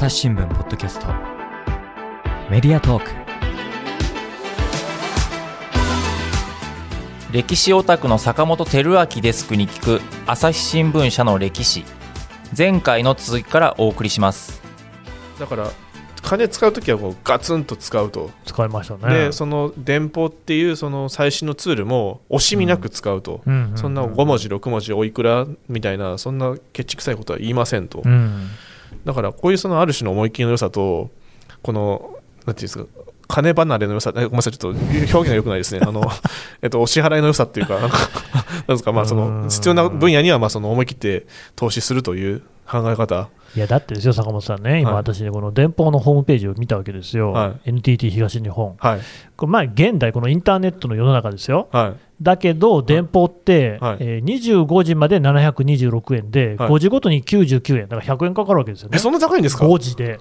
朝日新聞ポッドキャスト。メディアトーク。歴史オタクの坂本照明デスクに聞く朝日新聞社の歴史。前回の続きからお送りします。だから金使うときはこうガツンと使うと、使いましたね。でその電報っていうその最新のツールも惜しみなく使うと、うん。そんな5文字6文字おいくらみたいなそんなケチくさいことは言いませんと、うん、だからこういうそのある種の思い切りの良さとこのなんていうんですか金離れの良さえごめんなさいちょっと表現が良くないですね。あの、えっと、お支払いの良さっていうかなんかなんですかまあその必要な分野にはまあその思い切って投資するという考え方いやだってですよ、坂本さんね、今、はい。私ね、この電報のホームページを見たわけですよ、は NTT 東日本、はい。これまあ現代、このインターネットの世の中ですよ、はい。だけど、電報って、はい。えー25時まで726円で、はい。5時ごとに99円、だから100円かかるわけですよね、えそんな高いんですか？5時で。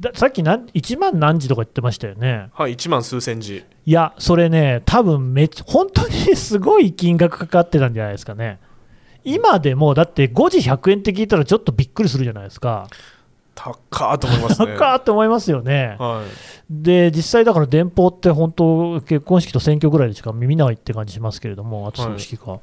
ださっきなん1万何時とか言ってましたよね。はい1万数千字。いや、それね、多分め本当にすごい金額かかってたんじゃないですかね。今でも、だって5時100円って聞いたらちょっとびっくりするじゃないですか。高ーと思いますね高って思いますよね。はいで、実際だから電報って本当、結婚式と選挙ぐらいでしか耳ないって感じしますけれども、あと葬式か。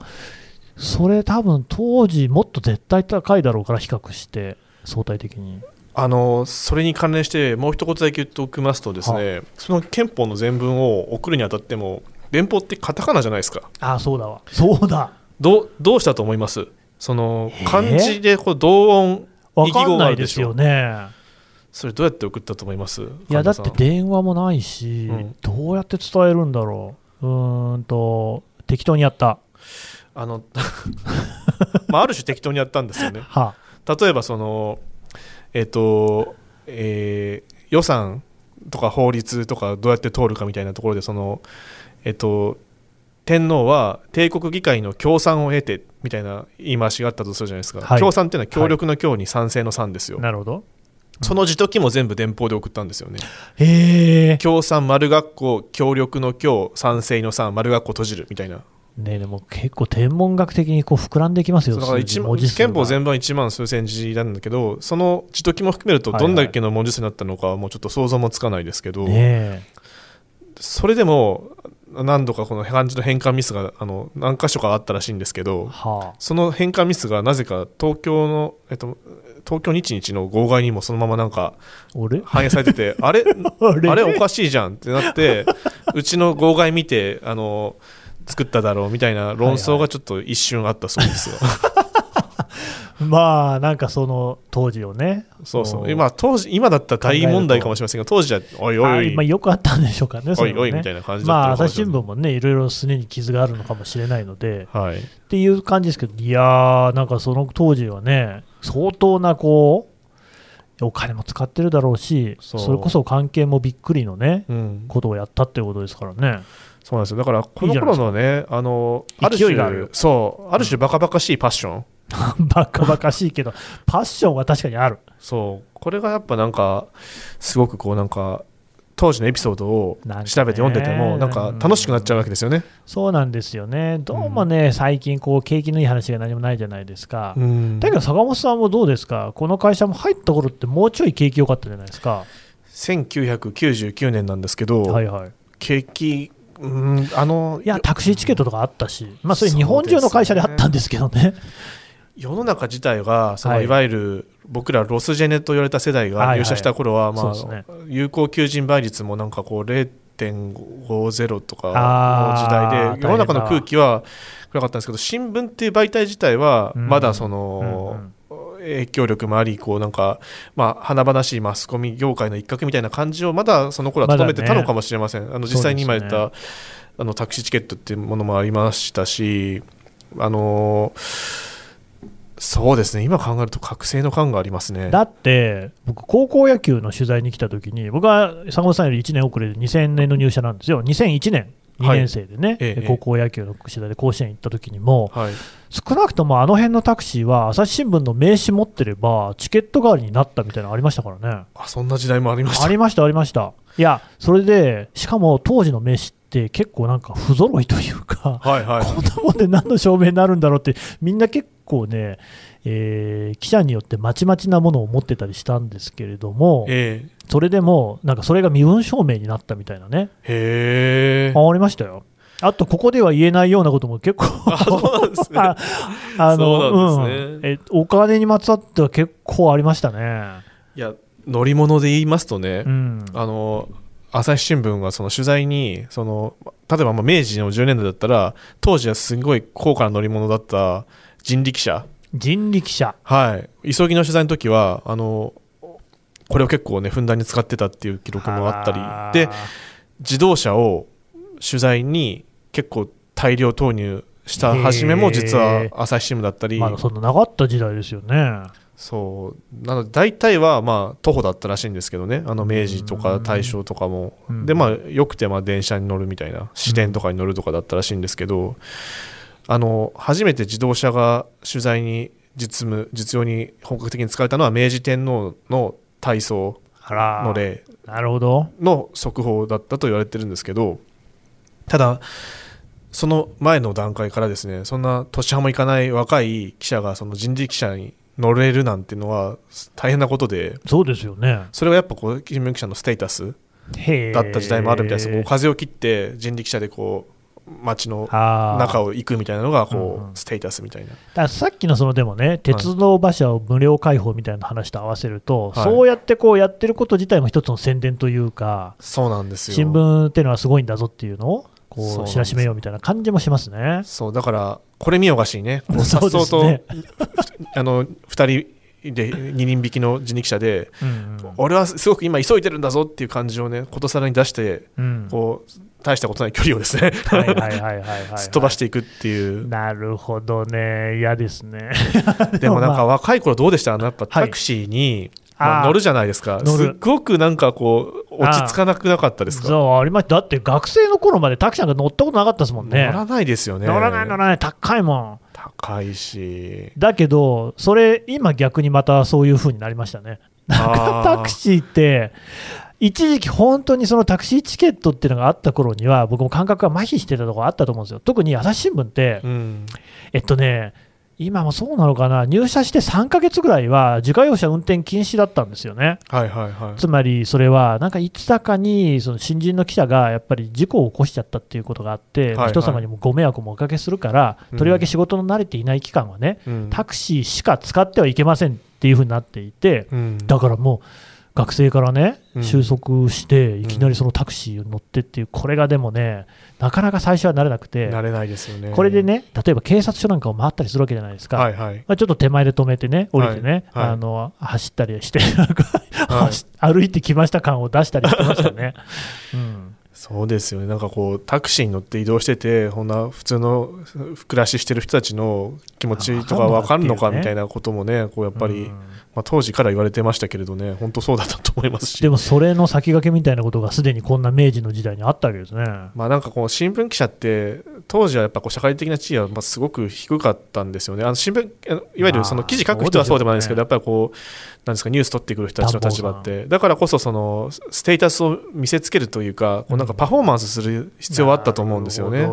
それ多分当時もっと絶対高いだろうから比較して、相対的に。あのそれに関連してもう一言だけ言っておきますとですねその憲法の全文を送るにあたっても電報ってカタカナじゃないですかああ、そうだわ。そうだ。どうどうしたと思います？そのえー？漢字でこう同音わ異義語がかんないであるですしょよね。それどうやって送ったと思います？いやだって電話もないし、うん。どうやって伝えるんだろう、うーんと適当にやった、あの まあある種適当にやったんですよね。は。例えばそのえっ、と、えー予算とか法律とかどうやって通るかみたいなところでそのえっ、と天皇は帝国議会の協賛を得てみたいな言い回しがあったとするじゃないですか、はい。協賛っていうのは協力の協に賛成の賛ですよ、なるほど。その字解きも全部電報で送ったんですよね。へえ、協賛丸学校協力の協賛成の賛丸学校閉じるみたいな。ね、でも結構天文学的にこう膨らんできますよ、だから憲法全部は1万数千字なんだけどその字解きも含めるとはいはいどんだけの文字数になったのかはもうちょっと想像もつかないですけど、ねそれでも何度かこの漢字の変換ミスがあの何箇所かあったらしいんですけえ、どはその変換ミスがなぜか東京の、えっと、東京日日の号外にもそのままなんか反映されてて あれ？あれおかしいじゃんってなってうちの号外見てあの作っただろうみたいな論争がちょっと一瞬あったそうですよ。まあ、なんかその当時をね、そうそう。こ今当時今だったら大問題かもしれませんが当時はおいおい。あまあ、よくあったんでしょうかね、そおいおいみたいな感じだまあ、朝日新聞もね、いろいろすねに傷があるのかもしれないので、はい。っていう感じですけど、いやー、なんかその当時はね、相当なこう、お金も使ってるだろうし、それこそ関係もびっくりのね、うん、ことをやったっていうことですからね。そうなんですよ。だからこの頃のねあのある種勢いがあるそう。ある種バカバカしいパッション、バカバカしいけど、パッションは確かにある。そうこれがやっぱなんかすごくこうなんか当時のエピソードを調べて読んでてもなんか楽しくなっちゃうわけですよね。そうなんですよね。どうもね、最近、こう、景気のいい話が何もないじゃないですか。うんだけど、坂本さんもどうですか、この会社も入った頃って、もうちょい景気良かったじゃないですか？1999年なんですけど、はいはい。景気うんあのいや、タクシーチケットとかあったし、まあ、それ日本中の会社であったんですけどね。世の中自体がそのはい。いわゆる僕らロスジェネと言われた世代が入社した頃はまあ有効求人倍率もなんかこう0.50とかの時代で世の中の空気は暗かったんですけど新聞っていう媒体自体はうん。まだそのん影響力もありこうなんかまあ華々しいマスコミ業界の一角みたいな感じをまだその頃は留めてたのかもしれません、あの実際に今言った、あのタクシーチケットっていうものもありましたしあのそうですね。今考えると覚醒の感がありますね。だって、僕、高校野球の取材に来たときに、僕は坂本さんより1年遅れで2000年の入社なんですよ、2001年、2年生でね、ええ高校野球の取材で甲子園行ったときにも、はい。少なくともあの辺のタクシーは、朝日新聞の名刺持ってれば、チケット代わりになったみたいなのありましたからね。あそんな時代もありました。ありました、ありました。いや、それで、しかも当時の名刺っって結構なんか不揃いというか、はいはい。こんなもんで何の証明になるんだろうって、みんな結構ね、えー記者によってまちまちなものを持ってたりしたんですけれども、えそれでも、なんかそれが身分証明になったみたいなね、えへえ。あありましたよ。あと、ここでは言えないようなことも結構 あ あのそうなんですね。うん。えお金にまつわっては結構ありましたね。いや乗り物で言いますとね、うん、あの朝日新聞がその取材にその例えばまあ明治の10年代だったら当時はすごい高価な乗り物だった人力車。人力車、はい。急ぎの取材の時はあのこれを結構ねふんだんに使ってたっていう記録もあったり。で自動車を取材に結構大量投入した初めも実は朝日新聞だったり、まだそんななかった時代ですよね。そう。なので大体はまあ徒歩だったらしいんですけどね。あの明治とか大正とかも。うん。でまあよくてまあ電車に乗るみたいな市電とかに乗るとかだったらしいんですけどあの初めて自動車が取材に実務実用に本格的に使われたのは明治天皇の体操の例なるほど。の速報だったと言われてるんですけどただその前の段階からですねそんな年派もいかない若い記者がその人力車に乗れるなんていうのは大変なことで。そうですよね。それがやっぱこう新聞記者のステータスだった時代もあるみたいです、風を切って人力車でこう街の中を行くみたいなのがこうステータスみたいな、さっきのそのでもね、鉄道馬車を無料開放みたいな話と合わせると、はい。そうやってこうやってること自体も一つの宣伝というか、そうなんですよ。新聞っていうのはすごいんだぞっていうのをこそう知らしめようみたいな感じもしますね。そうだからこれ見よがしに ね。こうさそうっそうと、ねあの2人で2人引きの人力車でうん俺はすごく今急いでるんだぞっていう感じをねことさらに出してうん。うんこう大したことない距離をですねはいはいはいはいはいはい。すっ飛ばしていくっていう。なるほどね、嫌ですね。でもなんか ま若い頃どうでした？あのやっぱはい。タクシーに、まあ乗るじゃないですか。すっごくなんかこう落ち着かなくなかったですか？そうありました。だって学生の頃までタクシーなんか乗ったことなかったですもんね。乗らないですよね。乗らない乗らない、高いもん。高いし。だけど、それ、今逆にまたそういう風になりましたね。タクシーって、一時期本当にそのタクシーチケットっていうのがあった頃には、僕も感覚が麻痺してたところあったと思うんですよ。特に朝日新聞って、うん。えっとね、今もそうなのかな、入社して3ヶ月ぐらいは自家用車運転禁止だったんですよね。はいはいはい。つまりそれは、なんかいつだかにその新人の記者がやっぱり事故を起こしちゃったっていうことがあって、はいはい。人様にもご迷惑もおかけするから、うん。とりわけ仕事の慣れていない期間はね、うん。タクシーしか使ってはいけませんっていうふうになっていて、うん。だからもう学生からね、うん。収束して、いきなりそのタクシーに乗ってっていう、これがでもね、なかなか最初は慣れなくて、慣れないですよね。これでね、例えば警察署なんかを回ったりするわけじゃないですか。はいはい。まあ、ちょっと手前で止めてね、降りてね、はい。はいあの走ったりして、なんかはい。走歩いてきました感を出したりしてましたね。うん。そうですよね。なんかこうタクシーに乗って移動しててこんな普通の暮らししてる人たちの気持ちとか分かるのかみたいなこともねこうやっぱり、うんまあ、当時から言われてましたけれどね本当そうだったと思いますし。でもそれの先駆けみたいなことがすでにこんな明治の時代にあったわけですね。まあなんかこう新聞記者って当時はやっぱこう社会的な地位はまあすごく低かったんですよね。あの新聞いわゆるその記事書く人はそうでもないですけど、やっぱりこうなんですかニュース取ってくる人たちの立場って。だからこそそのステータスを見せつけるというか、こうなんかパフォーマンスする必要はあったと思うんですよね。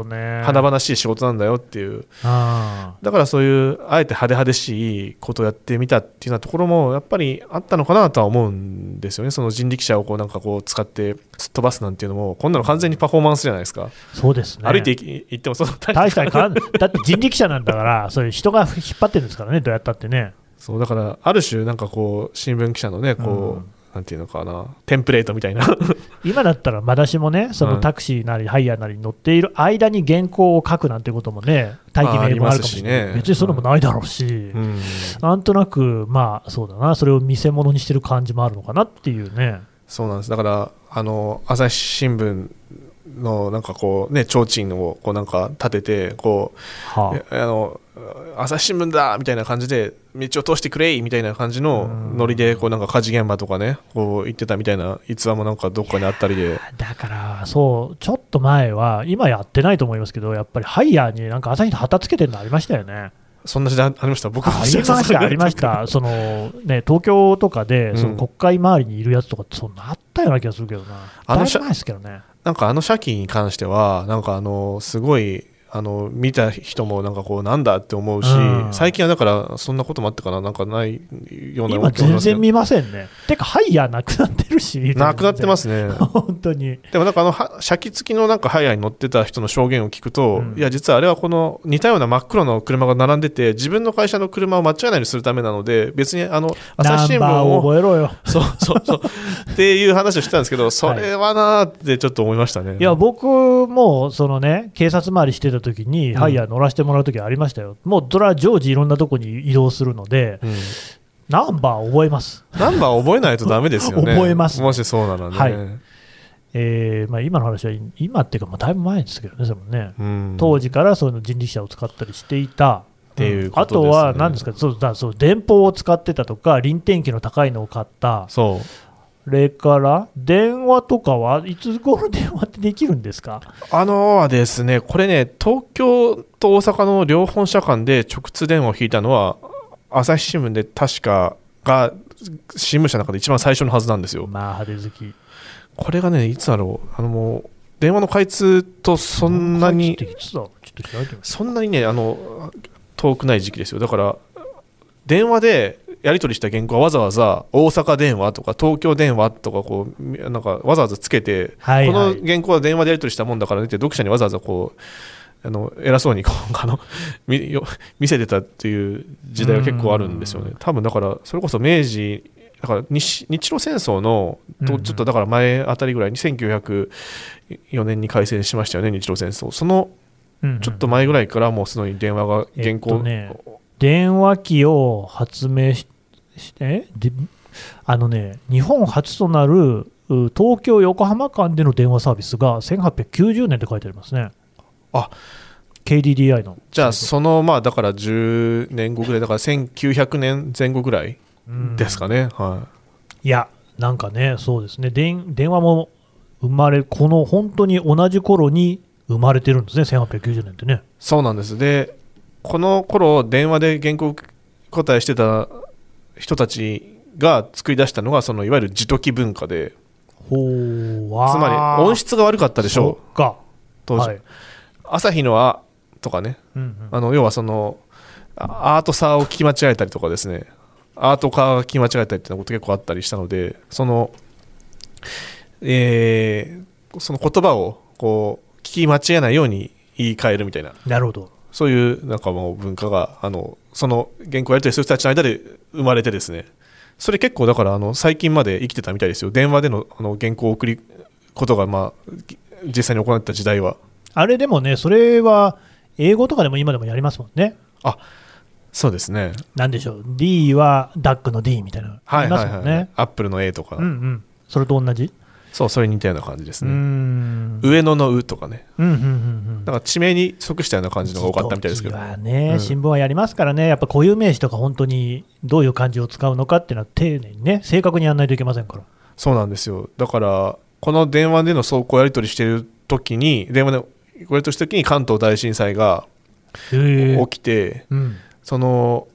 華々しい仕事なんだよっていう。あ。だからそういうあえて派手派手しいことをやってみたっていうようなところもやっぱりあったのかなとは思うんですよね。その人力車をこうなんかこう使ってすっ飛ばすなんていうのもこんなの完全にパフォーマンスじゃないですか。あそうですね。歩いていってもその大したかんだって人力車なんだから、そういう人が引っ張ってるんですからね、どうやったってね。そうだからある種なんかこう新聞記者のねこう、うんなんていうのかな。テンプレートみたいな。今だったら、まだしもね、そはいのタクシーなりハイヤーなりに乗っている間に原稿を書くなんてこともね、大義名分あるかもしれない、ね。別にそれもないだろうし、うん。なんとなく、まあそうだな、それを見せ物にしてる感じもあるのかなっていうね。そうなんです。だからあの朝日新聞のなんかこうね提灯をこうなんか立ててこうはえあの朝日新聞だみたいな感じで道を通してくれみたいな感じのうん。ノリでこうなんか火事現場とかねこう言ってたみたいな逸話もなんかどっかにあったりで。あ、だから、そう、ちょっと前は、今やってないと思いますけど、やっぱりハイヤーになんか朝日の旗つけてるのありましたよね。そんな時代ありました？僕ありました、ありました、そのね、東京とかで、うん。その国会周りにいるやつとかって、そんなあったような気がするけどな、あの写だいですけどね、なんかあのに関してはなんかあのすごいあの見た人もなんかこうなんだって思うし、うん最近はだからそんなこともあってかななんかないような今、全然見ませんね。てか、ハイヤーなくなってるし、なくなってますね本当に。でもなんかあのは写記付きのなんかハイヤーに乗ってた人の証言を聞くと、うんいや実はあれはこの似たような真っ黒の車が並んでて自分の会社の車を間違えないようにするためなので別にあの朝ナ日新聞ンバーをを覚えろよ。そうそうそうっていう話をしてたんですけど それはなーってちょっと思いましたね。いや、僕も、そのね、警察回りしてた時に、うんハイヤー乗らせてもらう時ありましたよ。もう、それは常時いろんなとこに移動するので、うんナンバー覚えます。ナンバー覚えないとダメですよね。覚えますもしそうならね。はいえーまあ、今の話は、今っていうか、まあ、だいぶ前ですけどね、それもね。うん当時からそういうの人力車を使ったりしていた。っていうことあとは、何ですか、そうだそう電報を使ってたとか、臨転機の高いのを買った、そうそれから電話とかはいつ頃電話ってできるんですか？あのはですね、これね、東京と大阪の両本社間で直通電話を引いたのは、朝日新聞で確かが新聞社の中で一番最初のはずなんですよ。まあ、派手好き。これがね、いつだろう、あのもう電話の開通とそんなに。そんなにね、あの遠くない時期ですよ。だから、電話でやり取りした原稿はわざわざ大阪電話とか東京電話とかこう、みなんかわざわざつけて、はいはい。この原稿は電話でやり取りしたもんだからねって、読者にわざわざこう、あの偉そうにこうあの 見せてたっていう時代が結構あるんですよね。多分だから、それこそ明治、だから日日露戦争のちょっとだから前あたりぐらいに1904年に開戦しましたよね、日露戦争。そのちょっと前ぐらいからもうすでに電話が原稿、えっとね電話機を発明ししてであのね、日本初となるう東京・横浜間での電話サービスが1890年って書いてありますね。あ KDDI の。じゃあそのまあだから10年後ぐらいだから1900年前後ぐらいうんですかね、はいや、なんかね、そうですね、電電話も生まれ、この本当に同じ頃に生まれてるんですね、1890年ってね。い、そうなんですでこの頃電話で原稿答えしてた人たちが作り出したのがそのいわゆる自時文化でほう、わー。つまり音質が悪かったでしょそっか。当時、はい。朝日の「あ」とかね。うんうん。あの要はそのあアートさを聞き間違えたりとかですね。アート化が聞き間違えたりっていうこと結構あったりしたのでそのえーその言葉をこう聞き間違えないように言い換えるみたいな。なるほど。そういうなんかもう文化があのその原稿をやり取りする人たちの間で生まれてですね。それ結構だからあの最近まで生きてたみたいですよ。電話でのあの原稿を送りことがまあ実際に行ってた時代は。あれでもね、それは英語とかでも今でもやりますもんね。そうですね。なんでしょう、D はダックの D みたいなのありはいはいはい、ますもんね。アップルの A とか、うんうん。それと同じそうそれに似たような感じですね、ん。上野の「う」とかねうんうんうんうん。だから地名に即したような感じのが多かったみたいですけどね、うん新聞はやりますからね、やっぱ固有名詞とか本当にどういう漢字を使うのかっていうのは丁寧にね、正確にやらないといけませんから。そうなんですよだからこの電話での走行やり取りしてる時に電話でこれとした時に関東大震災がへ起きて、うん。その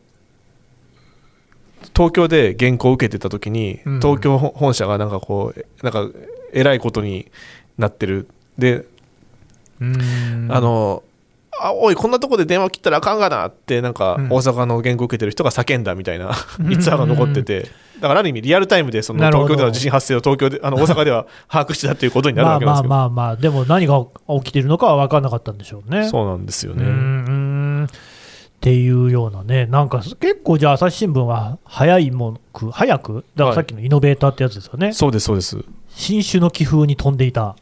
東京で原稿を受けてた時に、うん。東京本社がなんかこうなんかえらいことになってる。で、あのあおいこんなとこで電話切ったらあかんがなってなんかうん。大阪の原稿を受けてる人が叫んだみたいな逸話が残ってて。だからある意味リアルタイムでその東京での地震発生を東京であの大阪では 把握してたっていうことになるまあまあわけですけど、まあまあ、でも何が起きてるのかは分からなかったんでしょうね。そうなんですよね。んっていうようなね、なんか結構じゃあ、朝日新聞は早いもく、早く、だからさっきのイノベーターってやつですよね、そうですそうです。新種の気風に飛んでいた、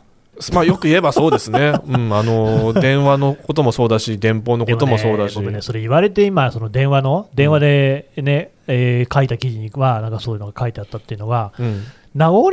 まあよく言えばそうですね。うんあの電話のこともそうだし電報のこともそうだし。ね僕ね、それ言われて今、その電話の、電話でね、えー書いた記事には、なんかそういうのが書いてあったっていうのが、うん名残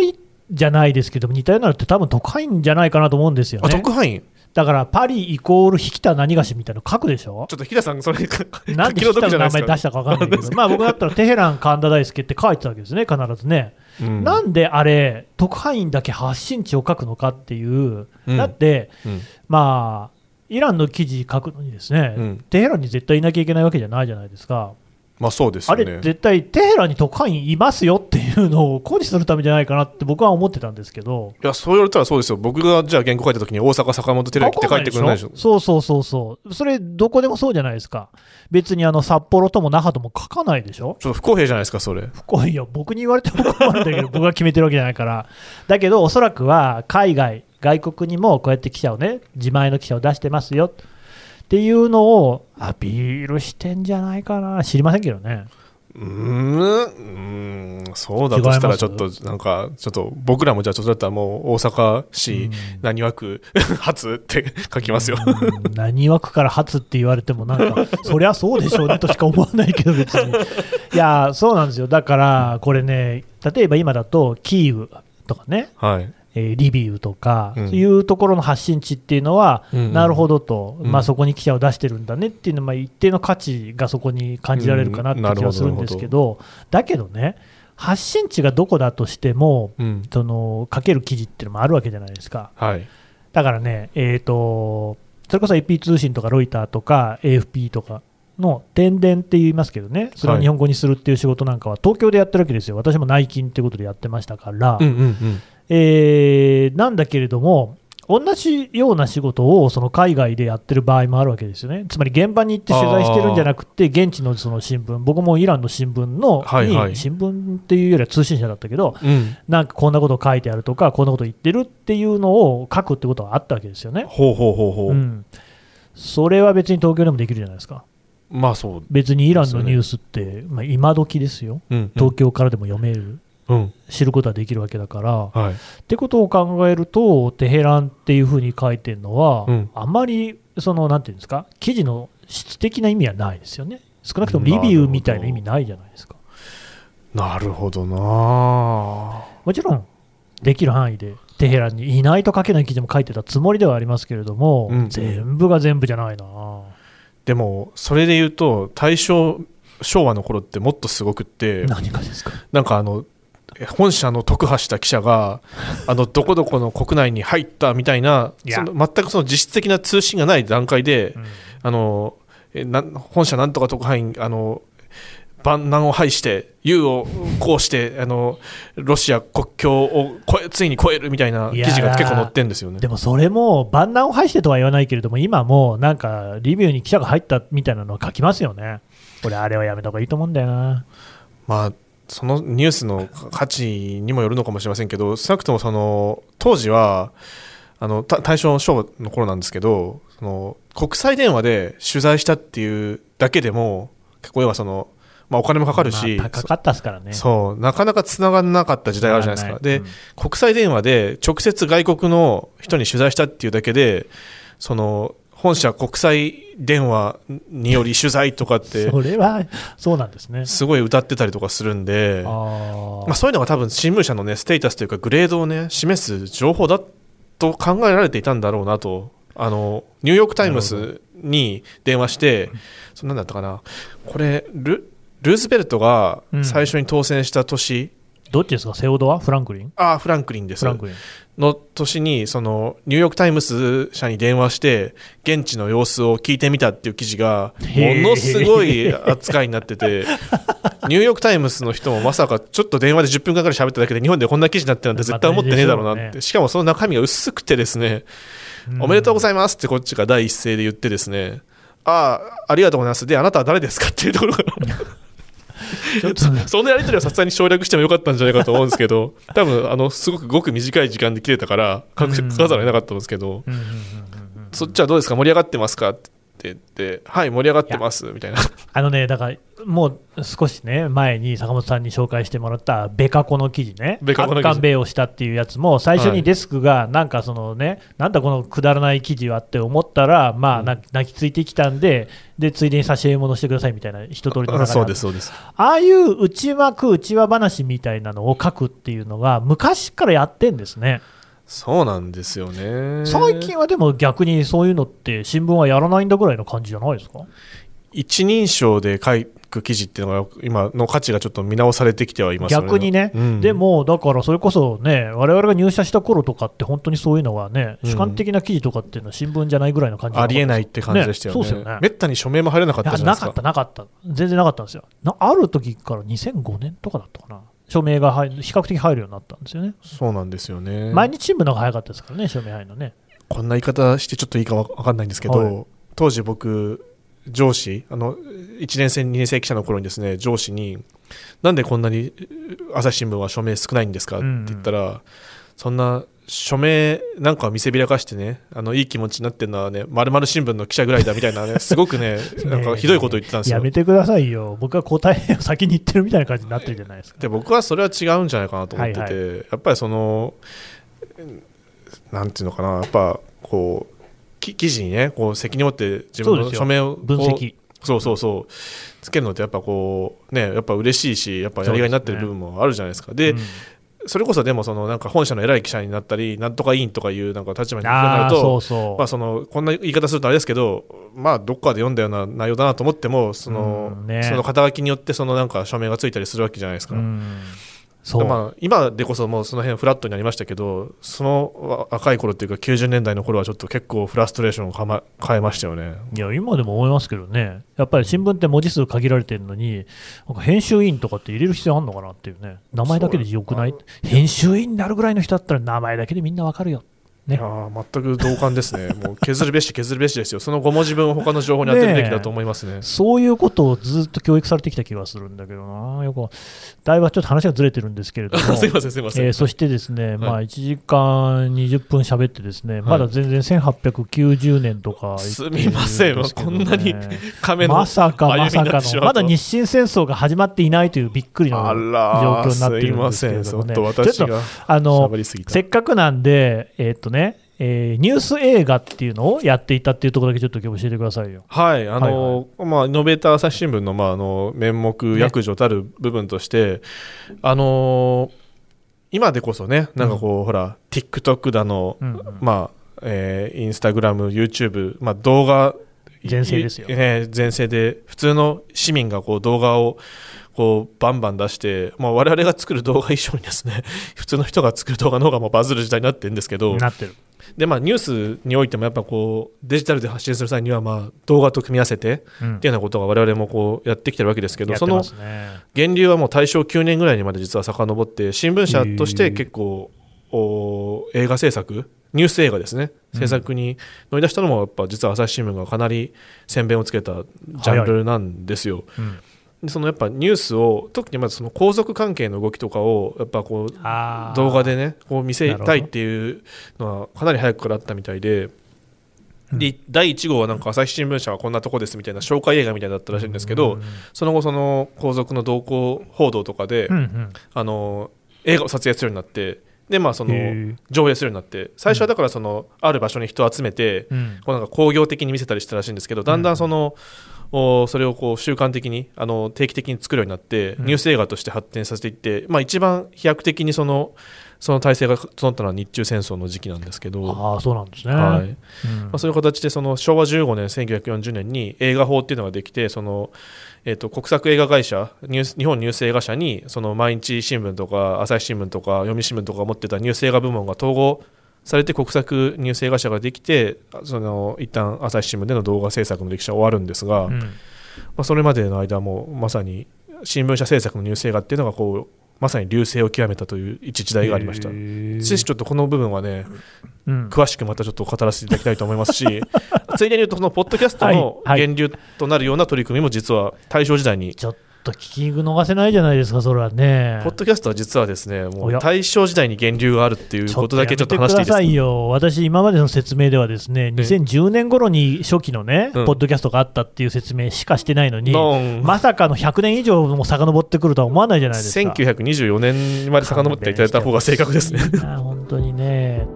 じゃないですけども、似たようなのって多分特派員じゃないかなと思うんですよあね。特派員？だからパリイコール引田何がしみたいなの書くでしょ？ちょっと日田さんそれなんで引田の名前出したか分かんないけど、まあ僕だったらテヘラン神田大輔って書いてたわけですね、必ずね。うん。なんであれ、特派員だけ発信地を書くのかっていう、うん。だって、うん。まあ、イランの記事書くのにですね、うん。テヘランに絶対いなきゃいけないわけじゃないじゃないですか。まあそうですあれ、よね。絶対テヘランに特派員いますよっていうのを誇示するためじゃないかなって僕は思ってたんですけど、いやそう言われたらそうですよ。僕がじゃあ原稿書いた時に大阪坂本照明って書いてくれないでしょ。そうそうそうそう、それ、どこでもそうじゃないですか、別にあの札幌とも那覇とも書かないでしょ、ちょっと不公平じゃないですかそれ。不公平いや、僕に言われても困るんだけど、僕が決めてるわけじゃないから、だけど、おそらくは海外、外国にもこうやって記者をね、自前の記者を出してますよっていうのをアピールしてんじゃないかな、知りませんけどね。うーん。うーん。そうだとしたらちょっとなんかちょっと僕らもじゃあちょっとだったらもう大阪市浪速区初って書きますよ。うん。何枠から初って言われても、なんか、そりゃそうでしょうねとしか思わないけど、別に。いや、そうなんですよ、だから、これね、例えば今だと、キーウとかね、はいえーリビウとか、うん。そういうところの発信地っていうのは、うんうん。なるほどと、うん。まあ、そこに記者を出してるんだねっていうのは、まあ一定の価値がそこに感じられるかなってうん気がするんですけど、だけどね、発信地がどこだとしても、うん。その書ける記事っていうのもあるわけじゃないですか。はい。だからね、えー、とそれこそ AP 通信とかロイターとか AFP とかの宣伝って言いますけどね、それを日本語にするっていう仕事なんかは東京でやってるわけですよ、私も内勤っていうことでやってましたから、うんうんうんえーなんだけれども、同じような仕事をその海外でやってる場合もあるわけですよね、つまり現場に行って取材してるんじゃなくて、現地のその新聞、僕もイランの新聞の、はいはい。に新聞っていうよりは通信社だったけど、うん。なんかこんなこと書いてあるとか、こんなこと言ってるっていうのを書くってことはあったわけですよね。ほうほうほうほう、うん、それは別に東京でもできるじゃないですか。まあそう。別にイランのニュースって、まあ、今時ですよ。うん東京からでも読める、うん知ることはできるわけだから。はいってことを考えると、テヘランっていうふうに書いてるのは、うんあまりそのなんていうんですか、記事の質的な意味はないですよね。少なくともリビューみたいな意味ないじゃないですか。なるほどなもちろん、できる範囲で、テヘランにいないと書けない記事も書いてたつもりではありますけれども、うん全部が全部じゃないな。でもそれで言うと大正昭和の頃ってもっとすごくって何かですか？なんかあの本社の特派した記者が あのどこどこの国内に入ったみたいなその全くその実質的な通信がない段階で、うんあのえな本社なんとか特派員あの万難を排して優をこうしてあのロシア国境をついに越えるみたいな記事が結構載ってるんですよねで。もそれも万難を排してとは言わないけれども、今もうなんかリビューに記者が入ったみたいなのは書きますよね。俺、あれはやめた方がいいと思うんだよな。まあそのニュースの価値にもよるのかもしれませんけど少なくともその当時はあのた大正昭和の頃なんですけどその国際電話で取材したっていうだけでも結構要はその、まあ、お金もかかるし、まあ高かったですからね。そうなかなかつながらなかった時代あるじゃないですか。で、うん国際電話で直接外国の人に取材したっていうだけでその本社国際電話により取材とかってそれはそうなんですね。すごい歌ってたりとかするんで。まあ、そういうのが多分新聞社の、ね、ステータスというかグレードを、ね、示す情報だと考えられていたんだろうなとあのニューヨーク・タイムズに電話してそんなんだったかなこれルルーズベルトが最初に当選した年、どっちですか、セオドア？フランクリン？あフランクリンです。フランクリン。の年にそのニューヨーク・タイムズ社に電話して現地の様子を聞いてみたっていう記事がものすごい扱いになっててニューヨーク・タイムズの人もまさかちょっと電話で10分間ぐらい喋っただけで日本でこんな記事になってるなんて絶対思ってねえだろうなって、しかもその中身が薄くてですね、おめでとうございますってこっちが第一声で言ってですねああありがとうございます。であなたは誰ですかっていうところがちょっと。ねそのやり取りはさすがに省略してもよかったんじゃないかと思うんですけど多分あのすごくごく短い時間で切れたから書かざるを得なかったんですけど、そっちはどうですか？盛り上がってますか？って言ってはい盛り上がってますみたいな。あのね、だから、もう少しね、前に坂本さんに紹介してもらったベカコの記事ね、ベカコの記事。をしたっていうやつも、最初はい。にデスクが、なんかそのね、なんだこのくだらない記事はって思ったら、まあ、な泣きついてきたんで、で、ついでに差し入れ物してくださいみたいな、一通りのそうですそうです。ああいう内枠、内輪話みたいなのを書くっていうのが、昔からやってんですね。そうなんですよね。最近はでも逆にそういうのって、新聞はやらないんだぐらいの感じじゃないですか？一人称で書く記事っていうのが今の価値がちょっと見直されてきてはいますよね。逆にね、うん。でもだからそれこそね、我々が入社した頃とかって、本当にそういうのはね、うん。主観的な記事とかっていうのは新聞じゃないぐらいの感じありえないって感じでしたよね。そうですよね。めったに署名も入れなかったじゃないですか。なかった、なかった、全然なかったんですよ。なある時から2005年とかだったかな、署名が入る比較的入るようになったんですよね、そうなんですよね。毎日新聞の方が早かったですからね、署名入るのね。こんな言い方してちょっといいかわかんないんですけど、はい当時僕、上司、あの1年生、2年生記者の頃にですね、上司に、なんでこんなに朝日新聞は署名少ないんですかって言ったら、そんな署名なんかを見せびらかしてね、あのいい気持ちになってるのはね、まるまる新聞の記者ぐらいだみたいなね、すごくね、なんかひどいことを言ってたんですよ。やめてくださいよ、僕は答えを先に言ってるみたいな感じになってるじゃないですか。で僕はそれは違うんじゃないかなと思ってて、はいやっぱりそのなんていうのかなやっぱこうき記事にねこう責任を持って自分の署名を分析、そうそうそう。つけるのってやっぱこうねやっぱ嬉しいしやっぱやりがいになってる部分もあるじゃないですか。でうんそれこそでもそのなんか本社の偉い記者になったりなんとか委員とかいうなんか立場になるとうそう、まあそのこんな言い方するとあれですけどまあどっかで読んだような内容だなと思ってもその,、その肩書きによってそのなんか署名がついたりするわけじゃないですか。まあ、今でこそもうその辺フラットになりましたけどその若い頃っていうか90年代の頃はちょっと結構フラストレーションをかま変えましたよね。いや、今でも思いますけどね、やっぱり新聞って文字数限られてるのに、なんか編集員とかって入れる必要あるのかなっていうね、名前だけでよくない？編集員になるぐらいの人だったら、名前だけでみんなわかるよ。ね。いやー全く同感ですね。もう削るべし削るべしですよ。その5文字分を他の情報に当てるべきだと思いますね。そういうことをずっと教育されてきた気がするんだけどな、よく、だいぶちょっと話がずれてるんですけれども。すいませんすいません、えーそしてですね、まあ、1時間20分喋ってですね、まだ全然1890年とか言ってるすみませんこんなに亀のまさかまさかの、まだ日清戦争が始まっていないというびっくりのあ状況になってすいるんですけれどもね、ちょっとあのせっかくなんで、えーっとねえーニュース映画っていうのをやっていたっていうところだけちょっと今日教えてくださいよ。はい、あのまあ、イノベーター朝日新聞の,、まあ、あの面目、役所たる部分として、あの今でこそね、なんかこう、ほら、TikTok だの、うんうん。まあえー、インスタグラム、YouTube、まあ、動画、全盛ですよ。いね、全盛で、普通の市民がこう動画をこうバンバン出して、まあ、我々が作る動画以上にですね、普通の人が作る動画の方がもうバズる時代になってるんですけど、なってる。でまあ、ニュースにおいてもやっぱこうデジタルで発信する際にはまあ動画と組み合わせてうんっていうようなことが我々もこうやってきてるわけですけど、その。源流はもう大正9年ぐらいにまで実は遡って新聞社として結構お映画制作ニュース映画ですねうん制作に乗り出したのもやっぱ実は朝日新聞がかなり先鞭をつけたジャンルなんですよ。うんでそのやっぱニュースを特にまずその皇族関係の動きとかをやっぱこう動画でねこう見せたいっていうのはかなり早くからあったみたいで。で第1号はなんか朝日新聞社はこんなとこですみたいな紹介映画みたいだったらしいんですけど、うんその後その皇族の動向報道とかで、うんうん。あの映画を撮影するようになってでまあその上映するようになって最初はだからそのある場所に人を集めて、うん。こうなんか工業的に見せたりしたらしいんですけどだんだんその、おそれをこう習慣的にあの定期的に作るようになって、うんニュース映画として発展させていって、まあ、一番飛躍的にそのその体制が整ったのは日中戦争の時期なんですけど。ああ、そうなんですね。はいうんまあ、そういう形でその昭和15年1940年に映画法っていうのができてその、えー、と国策映画会社ニュース日本ニュース映画社にその毎日新聞とか朝日新聞とか読売新聞とか持ってたニュース映画部門が統合されて国策ニュース映画社ができてその一旦朝日新聞での動画制作の歴史は終わるんですが、まうん。あ、それまでの間もまさに新聞社制作のニュース映画っていうのがこうまさに流星を極めたという一時代がありました。ぜひちょっとこの部分はね、うん。詳しくまたちょっと語らせていただきたいと思いますし ついでに言うとそのポッドキャストのはい。はい。源流となるような取り組みも実は大正時代に、ちょっと聞き逃せないじゃないですか、それはね。ポッドキャストは実はですねもう大正時代に源流があるっていうことだけちょっと話していいですか？ちょっとやめてくださいよ、私、今までの説明ではですね、2010年頃に初期のね、うんポッドキャストがあったっていう説明しかしてないのに、まさかの100年以上も遡ってくるとは思わないじゃないですか。1924年まで遡っていただいた方が正確ですね。本当にね。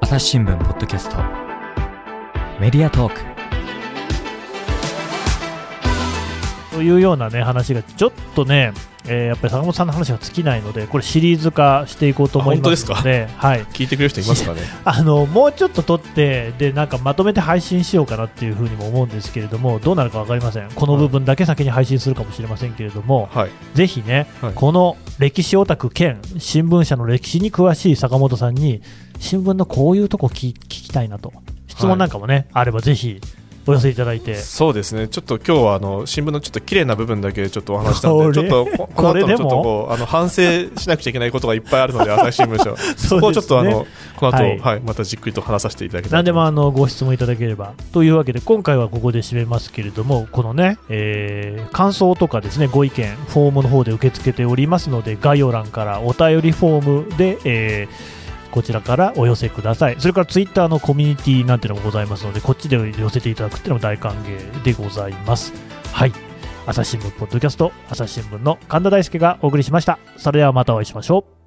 朝日新聞ポッドキャストメディアトークというようなね話がちょっとね、えーやっぱり坂本さんの話が尽きないので、これシリーズ化していこうと思いますので、はい、聞いてくれる人いますかね？あのもうちょっと撮ってでなんかまとめて配信しようかなっていうふうにも思うんですけれどもどうなるか分かりません。この部分だけ先に配信するかもしれませんけれども、はい。ぜひね、はい。この歴史オタク兼新聞社の歴史に詳しい坂本さんに新聞のこういうとこ聞聞きたいなと質問なんかもね、あればぜひお寄せいただいて、そうですね、ちょっと今日はあの新聞のちょっと綺麗な部分だけちょっとお話したんで、ちょっとここの後これでもちょっとこうあの反省しなくちゃいけないことがいっぱいあるので、朝日新聞社は、そね。そこをちょっとあのこの後、はい。はいまたじっくりと話させていただきたい何でもあのご質問いただければ。というわけで今回はここで締めますけれどもこのね、えー感想とかですねご意見フォームの方で受け付けておりますので概要欄からお便りフォームで、えーこちらからお寄せください。それからツイッターのコミュニティなんていうのもございますのでこっちで寄せていただくっていうのも大歓迎でございます。はい。朝日新聞ポッドキャスト朝日新聞の神田大輔がお送りしました。それではまたお会いしましょう。